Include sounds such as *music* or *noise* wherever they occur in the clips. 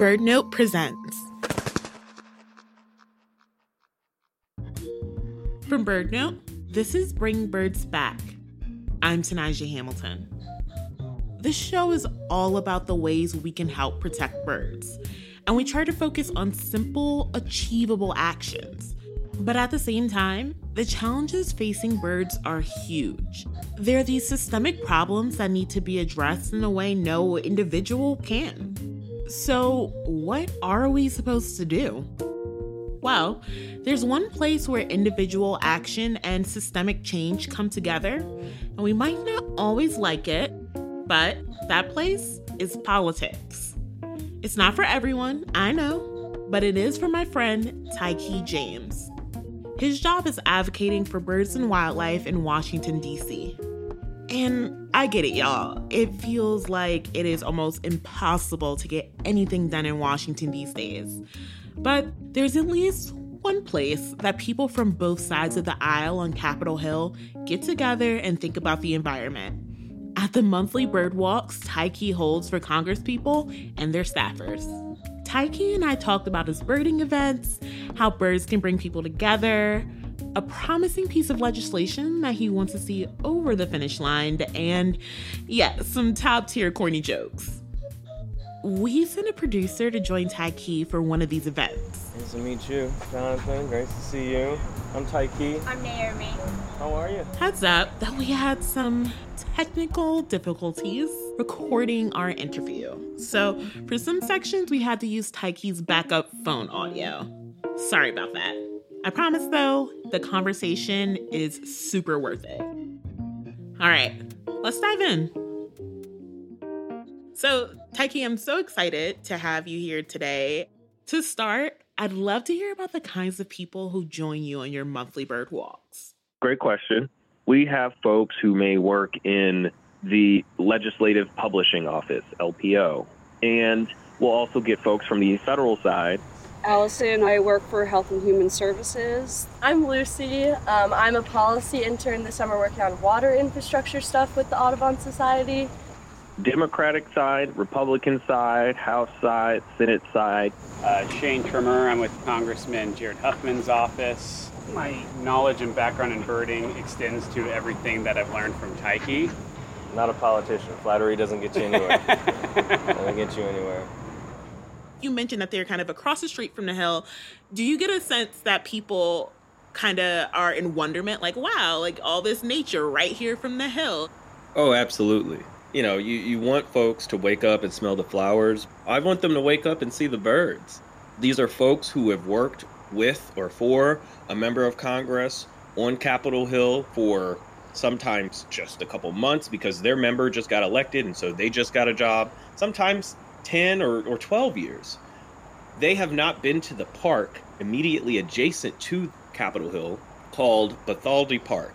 BirdNote presents. From BirdNote, this is Bring Birds Back. I'm Tenijah Hamilton. This show is all about the ways we can help protect birds, and we try to focus on simple, achievable actions. But at the same time, the challenges facing birds are huge. There are these systemic problems that need to be addressed in a way no individual can. So, what are we supposed to do? Well, there's one place where individual action and systemic change come together, and we might not always like it, but that place is politics. It's not for everyone, I know, but it is for my friend Tyke James. His job is advocating for birds and wildlife in Washington, D.C. And I get it, y'all. It feels like it is almost impossible to get anything done in Washington these days. But there's at least one place that people from both sides of the aisle on Capitol Hill get together and think about the environment. At the monthly bird walks Tyke holds for congresspeople and their staffers. Tyke and I talked about his birding events, how birds can bring people together, a promising piece of legislation that he wants to see over the finish line, and yeah, some top tier corny jokes. We sent a producer to join Tyke for one of these events. Nice to meet you, Jonathan. Great to see you. I'm Tyke. I'm Naomi. How are you? Heads up that we had some technical difficulties recording our interview. So, for some sections, we had to use Tyke's backup phone audio. Sorry about that. I promise, though, the conversation is super worth it. All right, let's dive in. So, Tyke, I'm so excited to have you here today. To start, I'd love to hear about the kinds of people who join you on your monthly bird walks. Great question. We have folks who may work in the Legislative Publishing Office, LPO, and we'll also get folks from the federal side Allison. I work for Health and Human Services. I'm Lucy. Um, I'm a policy intern this summer working on water infrastructure stuff with the Audubon Society. Democratic side, Republican side, House side, Senate side. Uh, Shane Trimmer, I'm with Congressman Jared Huffman's office. My knowledge and background in birding extends to everything that I've learned from Tyke. Not a politician. Flattery doesn't get you anywhere. *laughs* doesn't get you anywhere. You mentioned that they're kind of across the street from the hill. Do you get a sense that people kind of are in wonderment, like, wow, like all this nature right here from the hill? Oh, absolutely. You know, you, you want folks to wake up and smell the flowers. I want them to wake up and see the birds. These are folks who have worked with or for a member of Congress on Capitol Hill for sometimes just a couple months because their member just got elected and so they just got a job. Sometimes 10 or, or 12 years. They have not been to the park immediately adjacent to Capitol Hill called Bartholdi Park.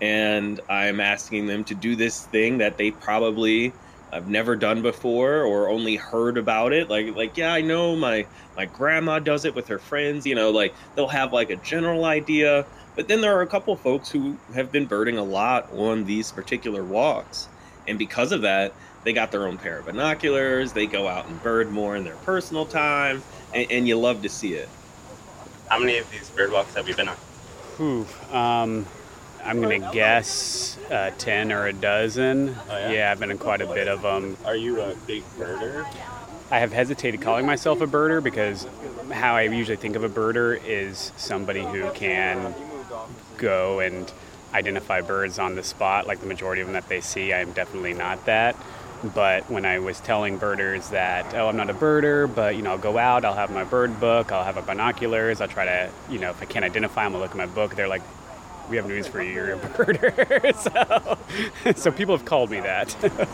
And I'm asking them to do this thing that they probably have never done before or only heard about it. Like like yeah, I know my my grandma does it with her friends, you know, like they'll have like a general idea, but then there are a couple folks who have been birding a lot on these particular walks. And because of that, they got their own pair of binoculars. They go out and bird more in their personal time, and, and you love to see it. How many of these bird walks have you been on? Whew, um, I'm gonna guess uh, ten or a dozen. Oh, yeah? I've been in quite a bit of them. Are you a big birder? I have hesitated calling myself a birder because how I usually think of a birder is somebody who can go and identify birds on the spot, like the majority of them that they see. I'm definitely not that. But when I was telling birders that, oh, I'm not a birder, but you know, I'll go out, I'll have my bird book, I'll have my binoculars, I'll try to, you know, if I can't identify them, I'll look at my book. They're like, we have news for you, you're a *laughs* birder. *laughs* so, so people have called me that. *laughs*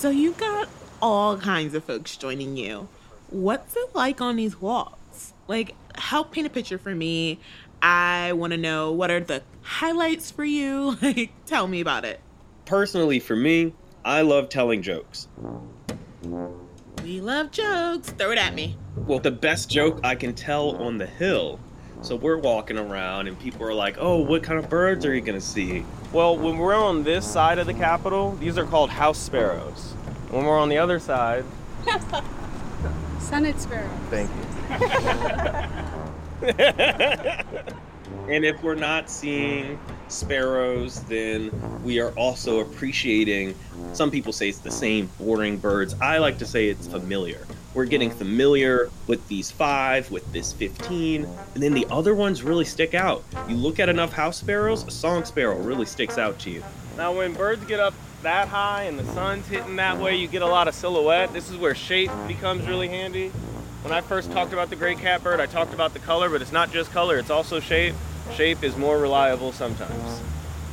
So you've got all kinds of folks joining you. What's it like on these walks? Like, help paint a picture for me. I want to know what are the highlights for you? *laughs* Like, tell me about it. Personally, for me, I love telling jokes. We love jokes. Throw it at me. Well, the best joke I can tell on the hill. So we're walking around and people are like, "Oh, what kind of birds are you going to see?" Well, when we're on this side of the Capitol, these are called house sparrows. When we're on the other side, *laughs* Senate sparrow. thank you. *laughs* *laughs* And if we're not seeing sparrows, then we are also appreciating. Some people say it's the same boring birds. I like to say it's familiar. We're getting familiar with these five, with this 15, and then the other ones really stick out. You look at enough house sparrows, a song sparrow really sticks out to you. Now, when birds get up that high and the sun's hitting that way, you get a lot of silhouette. This is where shape becomes really handy. When I first talked about the gray catbird, I talked about the color, but it's not just color, it's also shape. Shape is more reliable sometimes.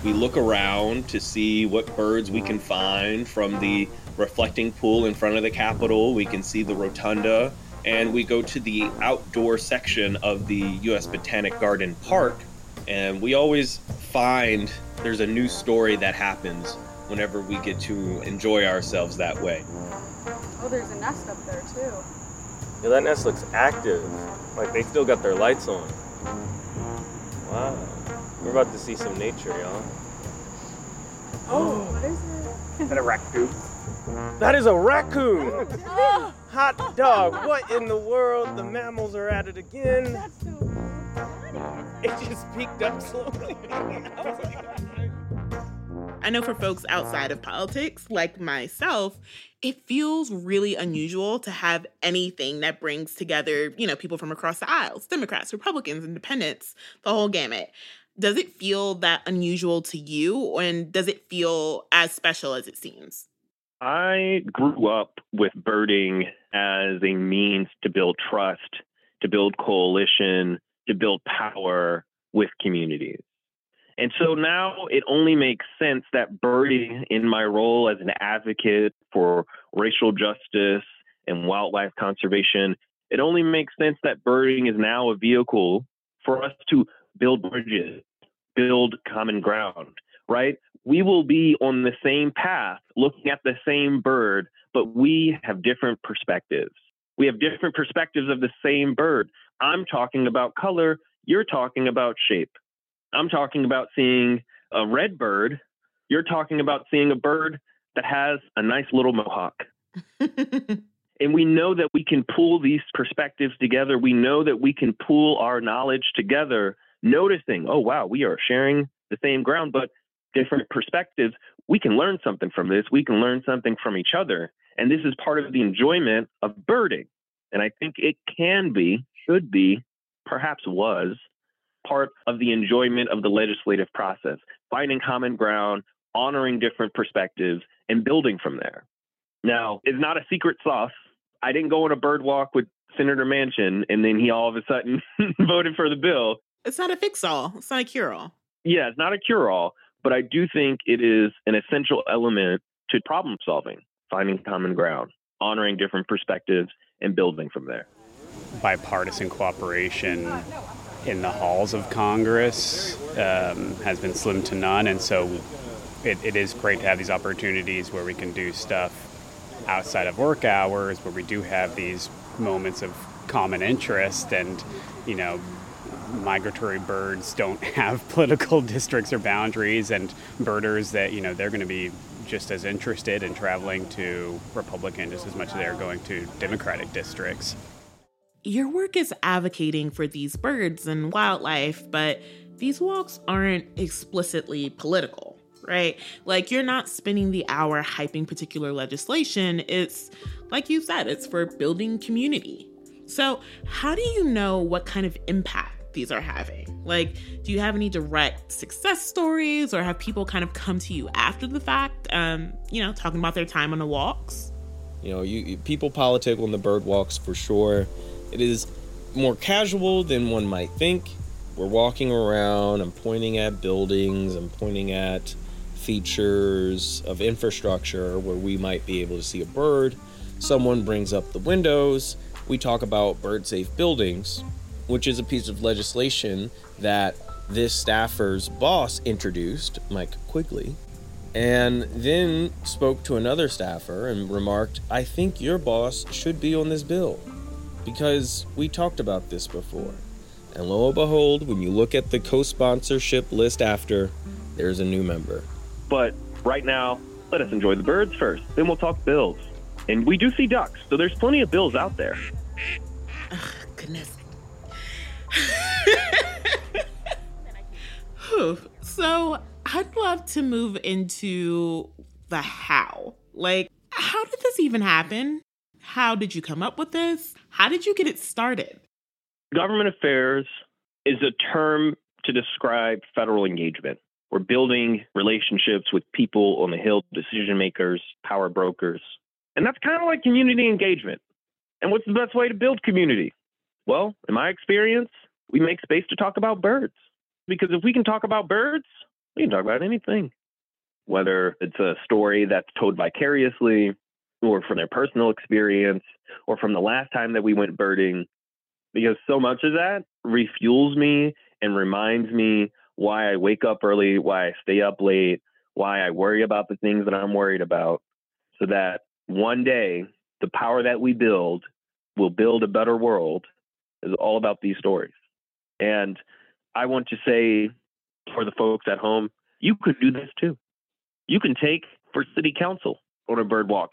We look around to see what birds we can find from the reflecting pool in front of the Capitol. We can see the rotunda, and we go to the outdoor section of the U.S. Botanic Garden Park, and we always find there's a new story that happens whenever we get to enjoy ourselves that way. Oh, there's a nest up there too. Yeah, that nest looks active. Like they still got their lights on. Wow. We're about to see some nature, y'all. Oh, what is it? Is that a raccoon? That is a raccoon! Oh. Hot dog, what in the world? The mammals are at it again. That's so cool. It just peeked up slowly. *laughs* I know for folks outside of politics, like myself, it feels really unusual to have anything that brings together, you know, people from across the aisles Democrats, Republicans, Independents, the whole gamut. Does it feel that unusual to you, and does it feel as special as it seems? I grew up with birding as a means to build trust, to build coalition, to build power with communities. And so now it only makes sense that birding, in my role as an advocate for racial justice and wildlife conservation, it only makes sense that birding is now a vehicle for us to build bridges, build common ground, right? We will be on the same path looking at the same bird, but we have different perspectives. We have different perspectives of the same bird. I'm talking about color, you're talking about shape. I'm talking about seeing a red bird. You're talking about seeing a bird that has a nice little mohawk. *laughs* and we know that we can pull these perspectives together. We know that we can pull our knowledge together, noticing, oh, wow, we are sharing the same ground, but different perspectives. We can learn something from this. We can learn something from each other. And this is part of the enjoyment of birding. And I think it can be, should be, perhaps was part of the enjoyment of the legislative process, finding common ground, honoring different perspectives, and building from there. Now, it's not a secret sauce. I didn't go on a bird walk with Senator Manchin and then he all of a sudden *laughs* voted for the bill. It's not a fix all, it's not a cure all. Yeah, it's not a cure all, but I do think it is an essential element to problem solving, finding common ground, honoring different perspectives, and building from there. Bipartisan cooperation in the halls of Congress um, has been slim to none, and so it, it is great to have these opportunities where we can do stuff outside of work hours, where we do have these moments of common interest, and you know, migratory birds don't *laughs* have political districts or boundaries, and birders that you know they're going to be just as interested in traveling to Republican just as much as they're going to Democratic districts your work is advocating for these birds and wildlife, but these walks aren't explicitly political, right? Like, you're not spending the hour hyping particular legislation. It's, like you said, it's for building community. So, how do you know what kind of impact these are having? Like, do you have any direct success stories or have people kind of come to you after the fact, um, you know, talking about their time on the walks? You know, you, people politic on the bird walks for sure. It is more casual than one might think. We're walking around, I'm pointing at buildings, I'm pointing at features of infrastructure where we might be able to see a bird. Someone brings up the windows. We talk about bird safe buildings, which is a piece of legislation that this staffer's boss introduced, Mike Quigley, and then spoke to another staffer and remarked, I think your boss should be on this bill because we talked about this before. And lo and behold, when you look at the co sponsorship list after, there's a new member. But right now, let us enjoy the birds first. Then we'll talk bills. And we do see ducks, so there's plenty of bills out there. Goodness. *laughs* So I'd love to move into the how. Like, how did this even happen? How did you come up with this? How did you get it started? Government affairs is a term to describe federal engagement. We're building relationships with people on the Hill, decision makers, power brokers. And that's kind of like community engagement. And what's the best way to build community? Well, in my experience, we make space to talk about birds. Because if we can talk about birds, we can talk about anything. Whether it's a story that's told vicariously, or from their personal experience, or from the last time that we went birding, because so much of that refuels me and reminds me why I wake up early, why I stay up late, why I worry about the things that I'm worried about, so that one day the power that we build will build a better world is all about these stories. And I want to say for the folks at home, you could do this too. You can take for city council on a bird walk.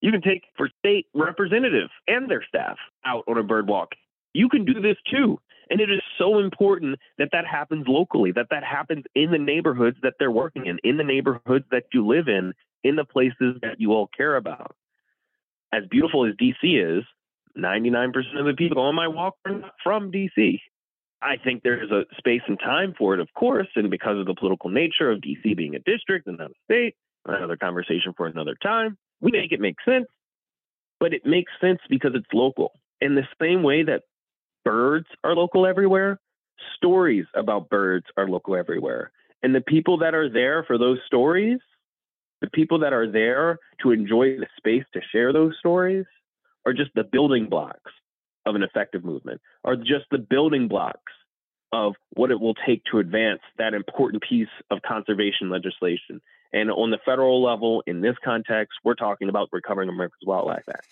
You can take for state representative and their staff out on a bird walk. You can do this too. And it is so important that that happens locally, that that happens in the neighborhoods that they're working in, in the neighborhoods that you live in, in the places that you all care about. As beautiful as DC is, 99% of the people on my walk are not from DC. I think there's a space and time for it, of course, and because of the political nature of DC being a district and not a state, another conversation for another time, we make it make sense. But it makes sense because it's local. In the same way that birds are local everywhere, stories about birds are local everywhere. And the people that are there for those stories, the people that are there to enjoy the space to share those stories, are just the building blocks of an effective movement, are just the building blocks of what it will take to advance that important piece of conservation legislation. And on the federal level, in this context, we're talking about Recovering America's Wildlife Act.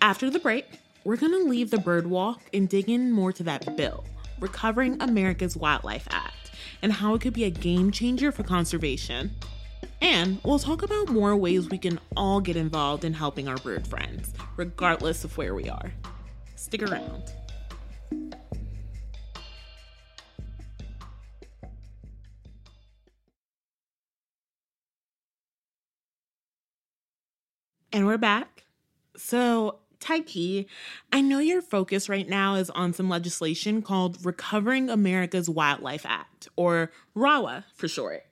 After the break, we're going to leave the bird walk and dig in more to that bill, Recovering America's Wildlife Act, and how it could be a game changer for conservation. And we'll talk about more ways we can all get involved in helping our bird friends, regardless of where we are. Stick around. And we're back. So, Tyke, I know your focus right now is on some legislation called Recovering America's Wildlife Act, or RAWA for short.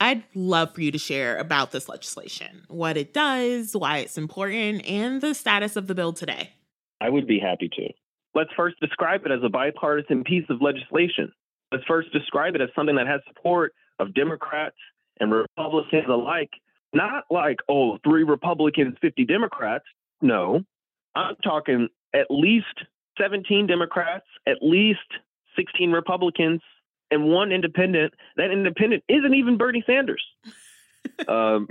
I'd love for you to share about this legislation, what it does, why it's important, and the status of the bill today. I would be happy to. Let's first describe it as a bipartisan piece of legislation. Let's first describe it as something that has support of Democrats and Republicans alike. Not like, oh, three Republicans, 50 Democrats. No, I'm talking at least 17 Democrats, at least 16 Republicans, and one independent. That independent isn't even Bernie Sanders. *laughs* um,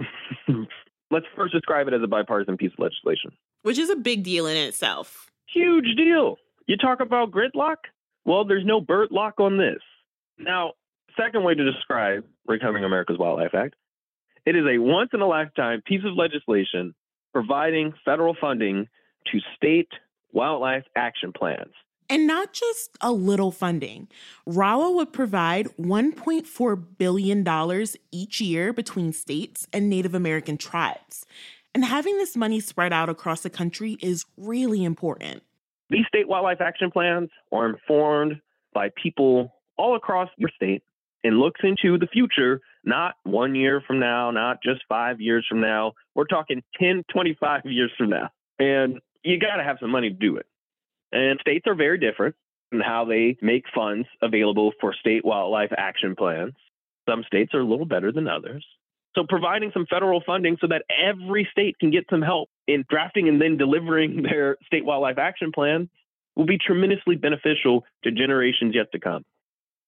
*laughs* let's first describe it as a bipartisan piece of legislation, which is a big deal in itself. Huge deal. You talk about gridlock? Well, there's no bird lock on this. Now, second way to describe Recovering America's Wildlife Act it is a once in a lifetime piece of legislation providing federal funding to state wildlife action plans. And not just a little funding. RAWA would provide $1.4 billion each year between states and Native American tribes. And having this money spread out across the country is really important. These state wildlife action plans are informed by people all across your state and looks into the future, not one year from now, not just five years from now. We're talking 10, 25 years from now. And you got to have some money to do it. And states are very different in how they make funds available for state wildlife action plans. Some states are a little better than others. So, providing some federal funding so that every state can get some help in drafting and then delivering *laughs* their state wildlife action plan will be tremendously beneficial to generations yet to come.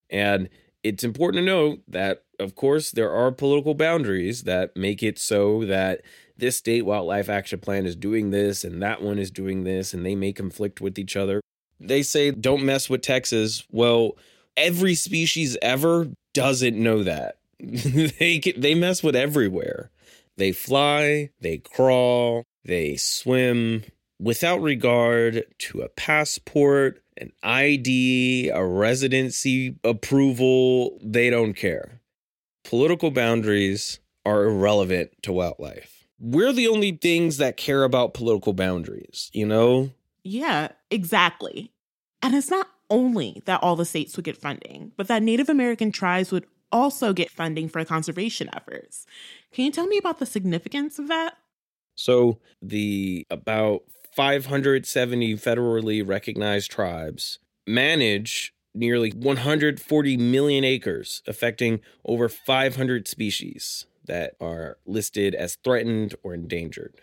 And it's important to note that, of course, there are political boundaries that make it so that this state wildlife action plan is doing this and that one is doing this, and they may conflict with each other. They say don't mess with Texas. Well, every species ever doesn't know that. *laughs* they they mess with everywhere. They fly, they crawl, they swim without regard to a passport, an ID, a residency approval, they don't care. Political boundaries are irrelevant to wildlife. We're the only things that care about political boundaries, you know? Yeah, exactly. And it's not only that all the states would get funding, but that Native American tribes would also get funding for conservation efforts. Can you tell me about the significance of that? So, the about 570 federally recognized tribes manage nearly 140 million acres, affecting over 500 species that are listed as threatened or endangered.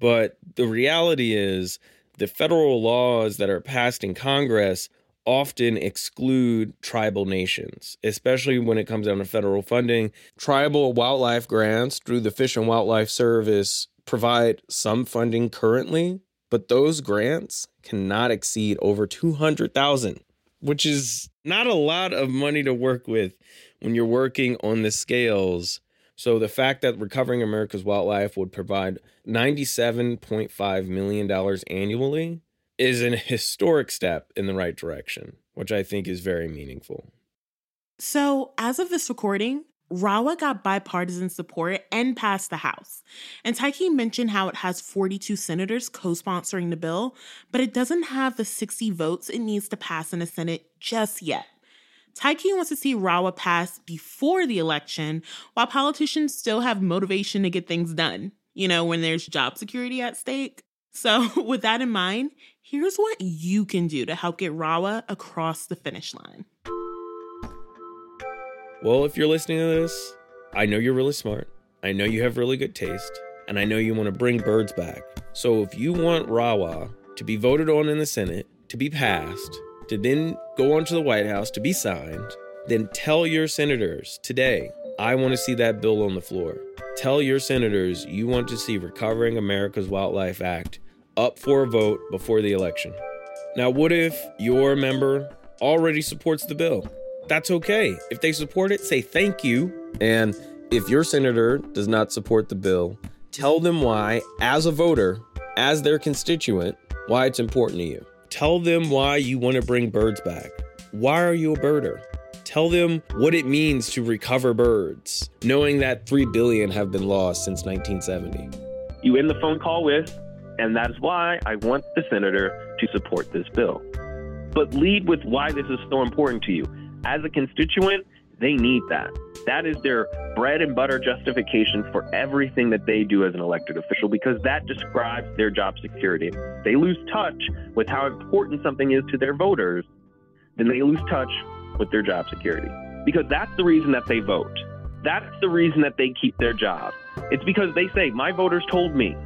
But the reality is, the federal laws that are passed in Congress often exclude tribal nations, especially when it comes down to federal funding. Tribal wildlife grants through the Fish and Wildlife Service provide some funding currently, but those grants cannot exceed over 200,000, which is not a lot of money to work with when you're working on the scales. So the fact that Recovering America's Wildlife would provide $97.5 million annually is an historic step in the right direction, which I think is very meaningful. So, as of this recording, RAWA got bipartisan support and passed the House. And Tyke mentioned how it has 42 senators co sponsoring the bill, but it doesn't have the 60 votes it needs to pass in the Senate just yet. Tyke wants to see RAWA pass before the election, while politicians still have motivation to get things done, you know, when there's job security at stake. So, *laughs* with that in mind, here's what you can do to help get RAWA across the finish line. Well, if you're listening to this, I know you're really smart. I know you have really good taste, and I know you want to bring birds back. So if you want RAWA to be voted on in the Senate, to be passed, to then go on to the White House to be signed, then tell your senators today, I want to see that bill on the floor. Tell your senators you want to see Recovering America's Wildlife Act up for a vote before the election. Now, what if your member already supports the bill? That's okay. If they support it, say thank you. And if your senator does not support the bill, tell them why, as a voter, as their constituent, why it's important to you. Tell them why you want to bring birds back. Why are you a birder? Tell them what it means to recover birds, knowing that 3 billion have been lost since 1970. You end the phone call with, and that's why I want the senator to support this bill. But lead with why this is so important to you. As a constituent, they need that. That is their bread and butter justification for everything that they do as an elected official because that describes their job security. They lose touch with how important something is to their voters, then they lose touch with their job security because that's the reason that they vote. That's the reason that they keep their job. It's because they say, My voters told me.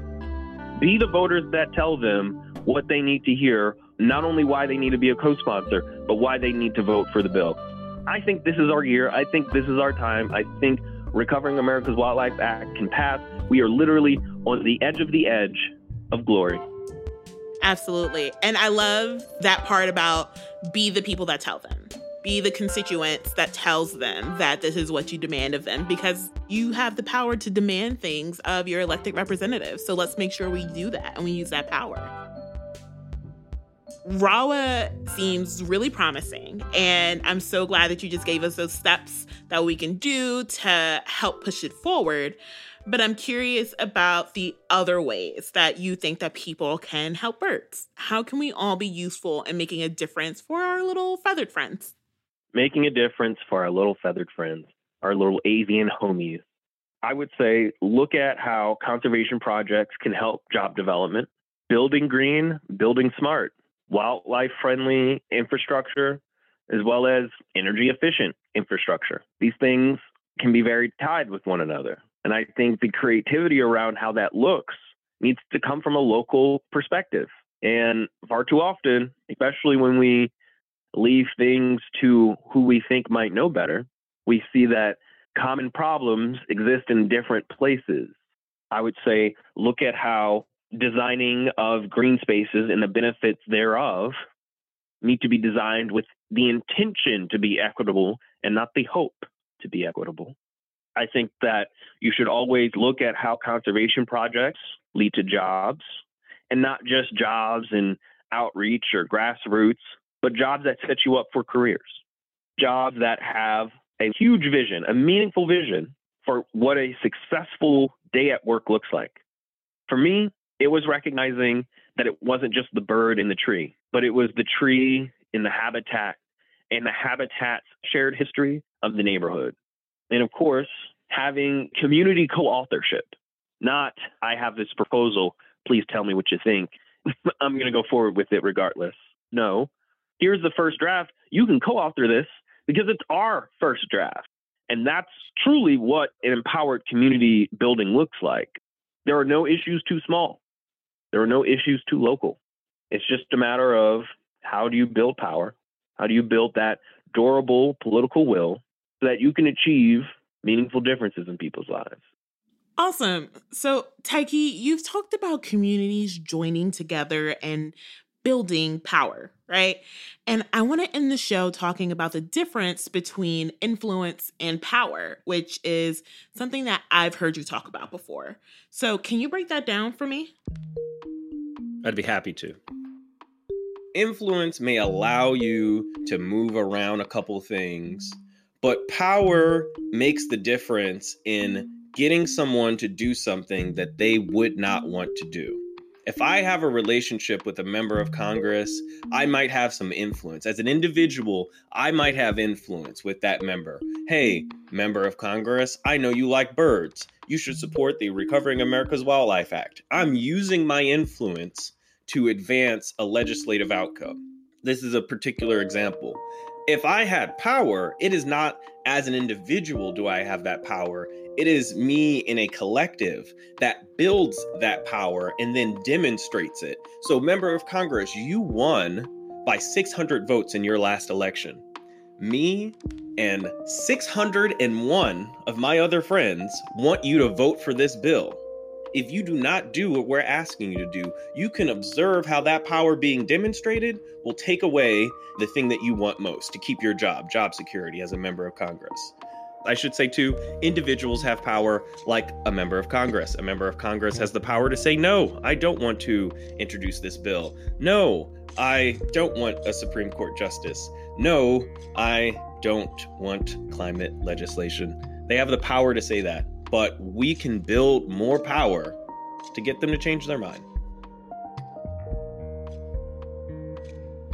Be the voters that tell them what they need to hear, not only why they need to be a co sponsor, but why they need to vote for the bill. I think this is our year. I think this is our time. I think Recovering America's Wildlife Act can pass. We are literally on the edge of the edge of glory. Absolutely. And I love that part about be the people that tell them. Be the constituents that tells them that this is what you demand of them because you have the power to demand things of your elected representatives. So let's make sure we do that and we use that power. RAWA seems really promising, and I'm so glad that you just gave us those steps that we can do to help push it forward. But I'm curious about the other ways that you think that people can help birds. How can we all be useful in making a difference for our little feathered friends? Making a difference for our little feathered friends, our little avian homies. I would say look at how conservation projects can help job development, building green, building smart wildlife friendly infrastructure as well as energy efficient infrastructure. These things can be very tied with one another. And I think the creativity around how that looks needs to come from a local perspective. And far too often, especially when we leave things to who we think might know better, we see that common problems exist in different places. I would say look at how designing of green spaces and the benefits thereof need to be designed with the intention to be equitable and not the hope to be equitable. I think that you should always look at how conservation projects lead to jobs and not just jobs in outreach or grassroots, but jobs that set you up for careers, jobs that have a huge vision, a meaningful vision for what a successful day at work looks like. For me, it was recognizing that it wasn't just the bird in the tree, but it was the tree in the habitat and the habitat's shared history of the neighborhood. And of course, having community co authorship, not I have this proposal, please tell me what you think. *laughs* I'm going to go forward with it regardless. No, here's the first draft. You can co author this because it's our first draft. And that's truly what an empowered community building looks like. There are no issues too small, there are no issues too local. It's just a matter of how do you build power? How do you build that durable political will so that you can achieve meaningful differences in people's lives? Awesome. So, Tyke, you've talked about communities joining together and building power, right? And I want to end the show talking about the difference between influence and power, which is something that I've heard you talk about before. So, can you break that down for me? I'd be happy to. Influence may allow you to move around a couple things, but power makes the difference in getting someone to do something that they would not want to do. If I have a relationship with a member of Congress, I might have some influence. As an individual, I might have influence with that member. Hey, member of Congress, I know you like birds. You should support the Recovering America's Wildlife Act. I'm using my influence to advance a legislative outcome. This is a particular example. If I had power, it is not as an individual do I have that power. It is me in a collective that builds that power and then demonstrates it. So, member of Congress, you won by 600 votes in your last election. Me and 601 of my other friends want you to vote for this bill. If you do not do what we're asking you to do, you can observe how that power being demonstrated will take away the thing that you want most to keep your job, job security as a member of Congress. I should say, too, individuals have power like a member of Congress. A member of Congress has the power to say, no, I don't want to introduce this bill. No, I don't want a Supreme Court justice. No, I don't want climate legislation. They have the power to say that but we can build more power to get them to change their mind.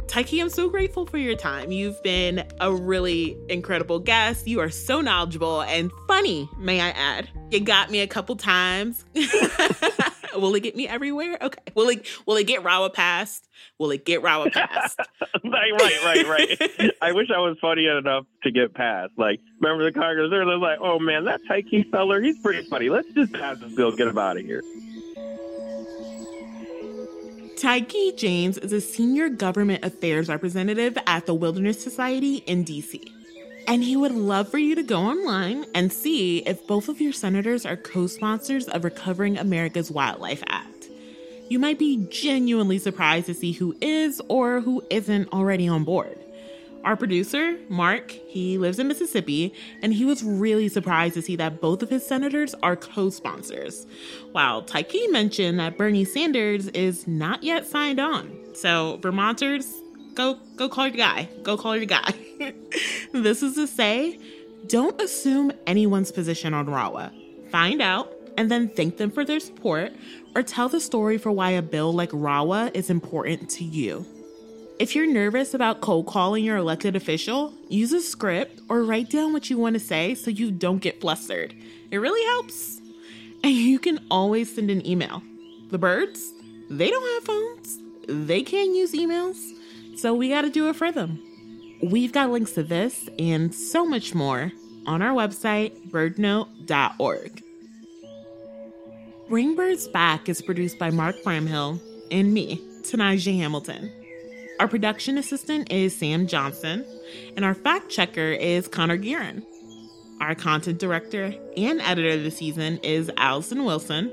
Tyke, I'm so grateful for your time. You've been a really incredible guest. You are so knowledgeable and funny, may I add. You got me a couple times. *laughs* will it get me everywhere? Okay. Will it will it get Rawa passed? Will it get Rawa passed? *laughs* right, right, right, right. *laughs* I wish I was funny enough to get passed. Like, remember the Congress? They're like, oh man, that Tyke feller, he's pretty funny. Let's just pass this bill, get him out of here. Tyke James is a senior government affairs representative at the Wilderness Society in DC. And he would love for you to go online and see if both of your senators are co sponsors of Recovering America's Wildlife Act. You might be genuinely surprised to see who is or who isn't already on board. Our producer, Mark, he lives in Mississippi, and he was really surprised to see that both of his senators are co sponsors. While Tyke mentioned that Bernie Sanders is not yet signed on. So, Vermonters, go go call your guy. Go call your guy. *laughs* *laughs* this is to say, don't assume anyone's position on RAWA. Find out and then thank them for their support or tell the story for why a bill like RAWA is important to you. If you're nervous about cold calling your elected official, use a script or write down what you want to say so you don't get flustered. It really helps. And *laughs* you can always send an email. The birds, they don't have phones, they can't use emails, so we got to do it for them. We've got links to this and so much more on our website, birdnote.org. Bring Birds Back is produced by Mark Bramhill and me, Tenijah Hamilton. Our production assistant is Sam Johnson, and our fact checker is Connor Guerin. Our content director and editor this season is Allison Wilson.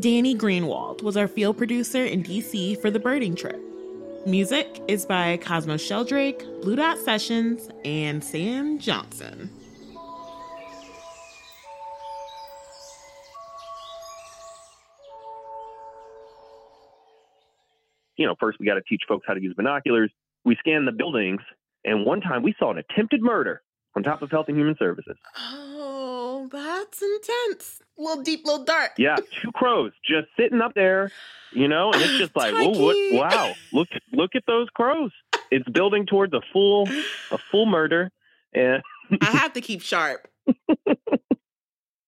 Danny Greenwald was our field producer in DC for the birding trip. Music is by Cosmo Sheldrake, Blue Dot Sessions, and Sam Johnson. You know, first we got to teach folks how to use binoculars. We scan the buildings, and one time we saw an attempted murder on top of Health and Human Services. Oh. Oh, that's intense. A little deep, little dark. Yeah, two crows just sitting up there, you know, and it's just *gasps* like, oh, what, wow, look, look at those crows. It's building towards a full, a full murder, and I have to keep sharp. *laughs*